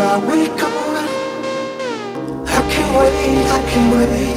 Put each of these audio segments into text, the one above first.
are we going? I can't wait, I can't wait.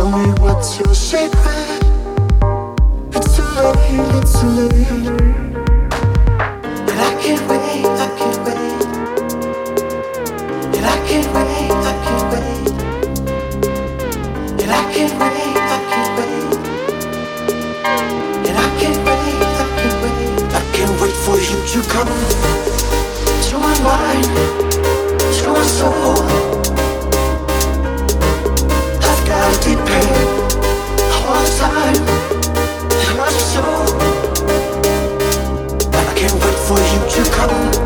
Tell me what's your secret. It's too late, it's too late. I can't wait, I can't wait. I can't wait, I can't wait. And I can't wait, I can't wait. And I can't wait, I can't wait. I can't wait for you to come to my mind, to my soul for you to come.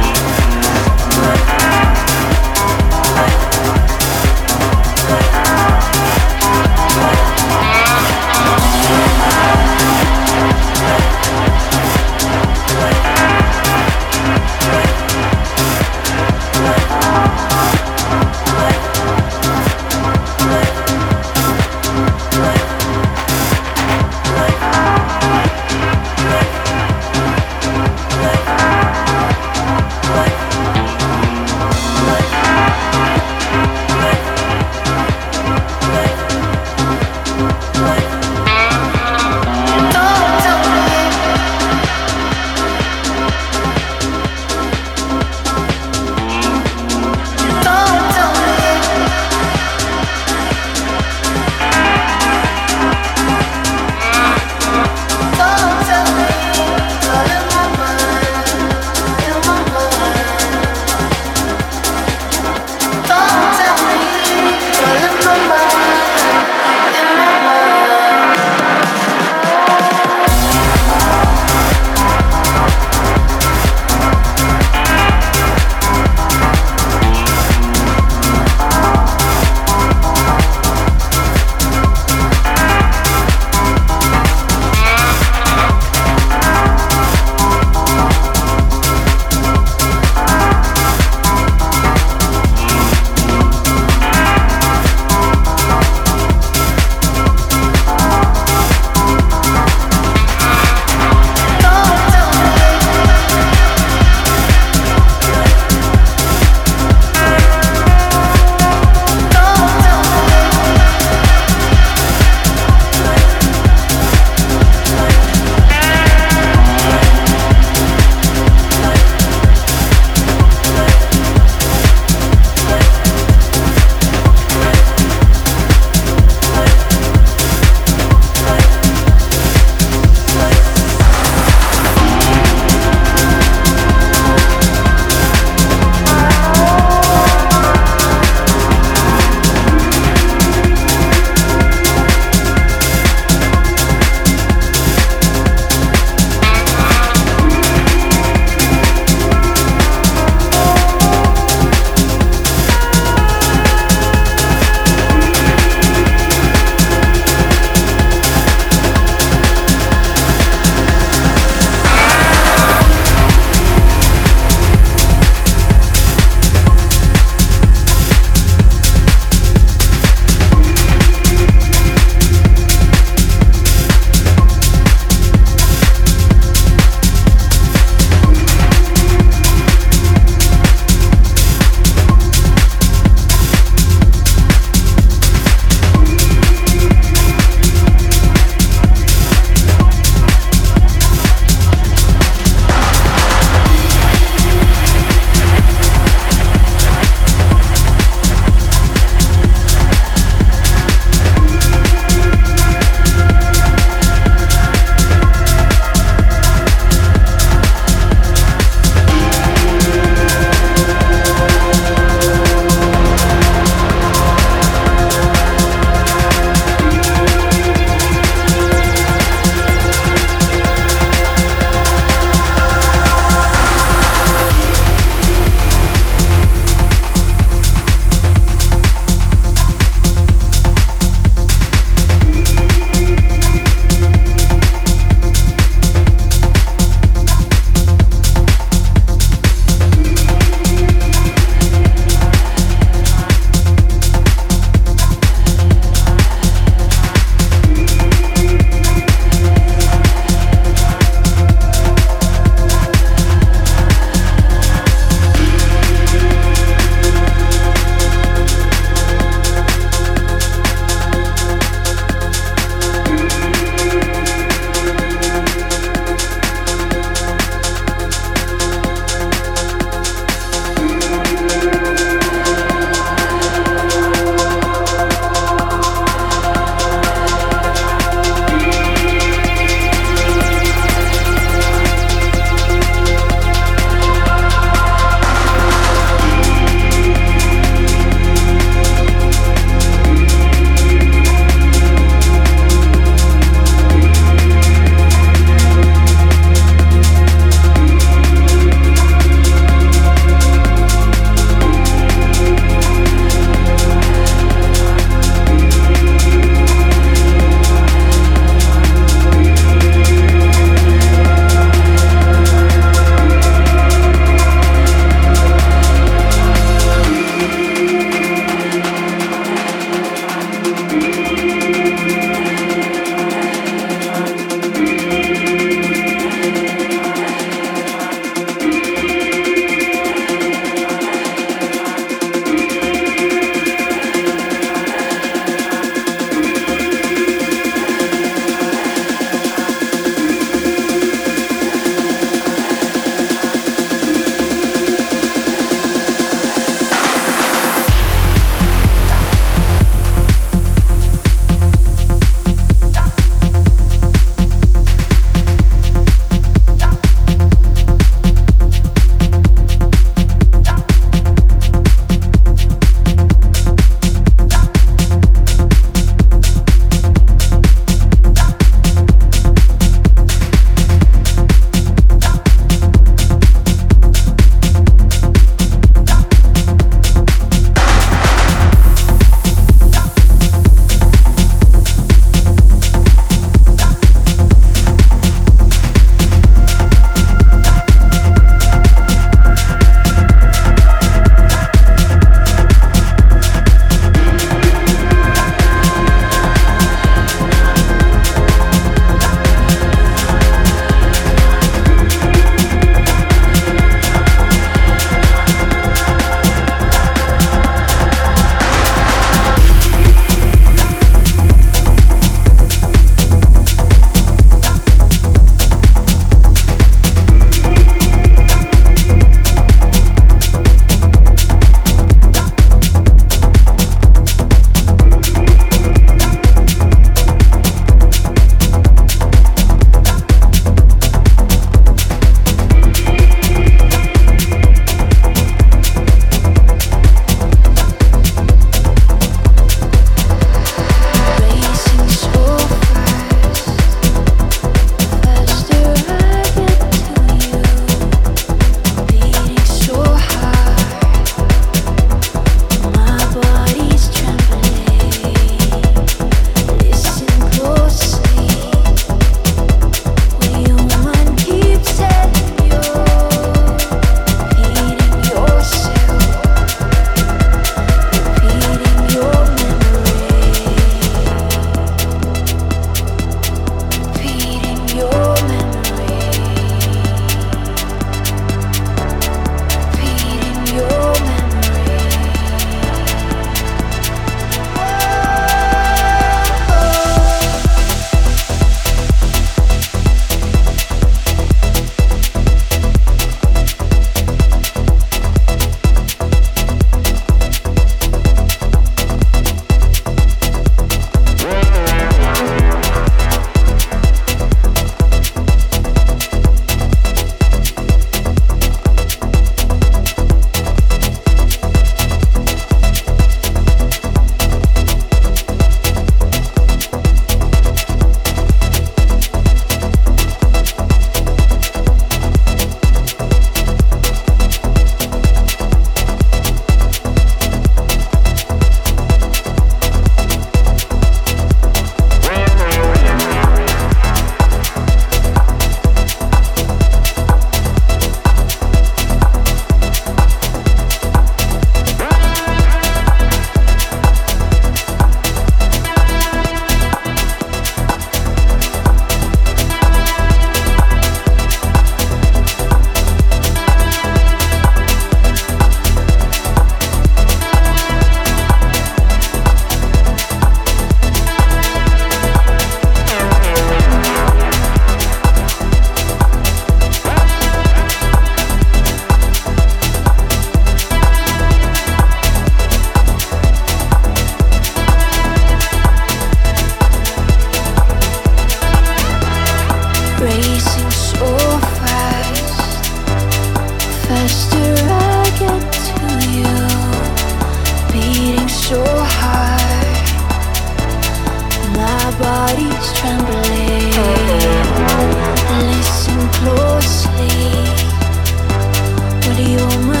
Feel my